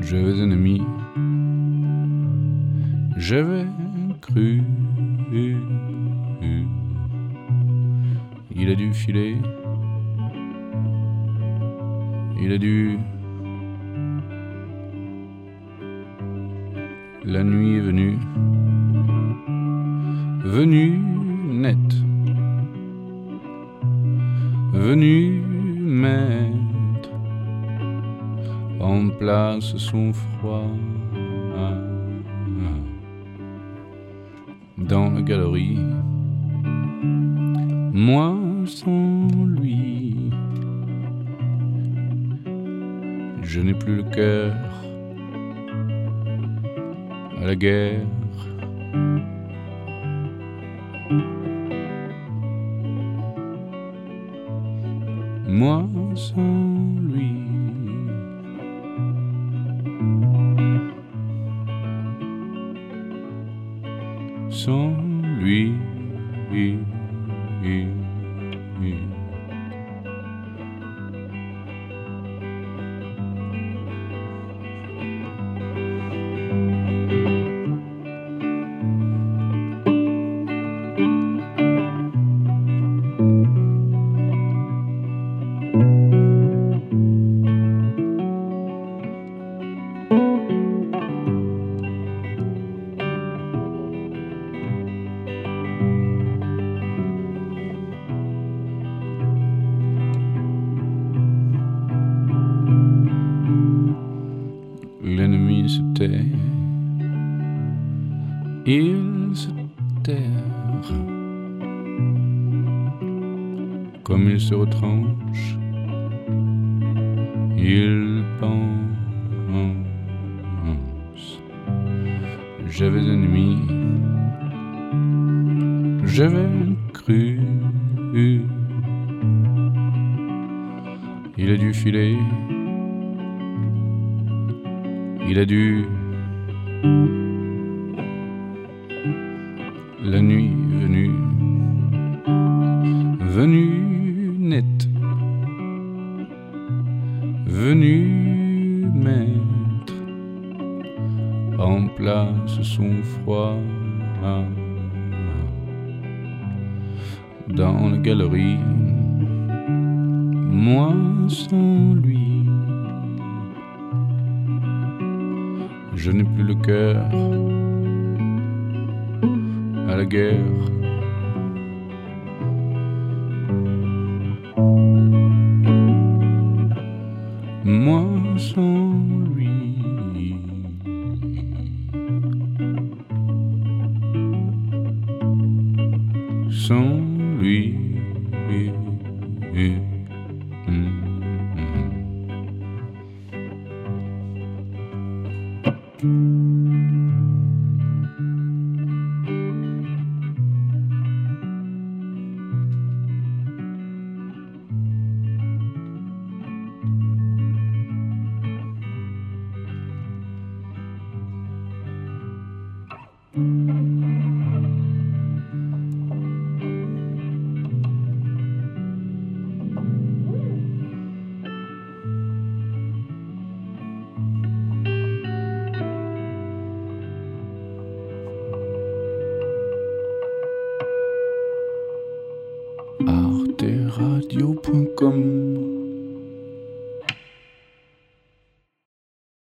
J'avais un ami, j'avais cru. Il a dû filer, il a dû. La nuit est venue, venue nette, venue mettre en place son froid dans la galerie. Moi sans lui, je n'ai plus le cœur à la guerre. Moi sans lui. Sans lui. Se tait, il se terre, comme il se retranche, il pense. J'avais un ami, j'avais cru, il a dû filer il a dû. La nuit venue, venue nette, venue mettre en place son froid dans la galerie. Moi sans lui. Je n'ai plus le cœur à la guerre. Moi sans lui. Sans lui. thank mm -hmm. you radio.com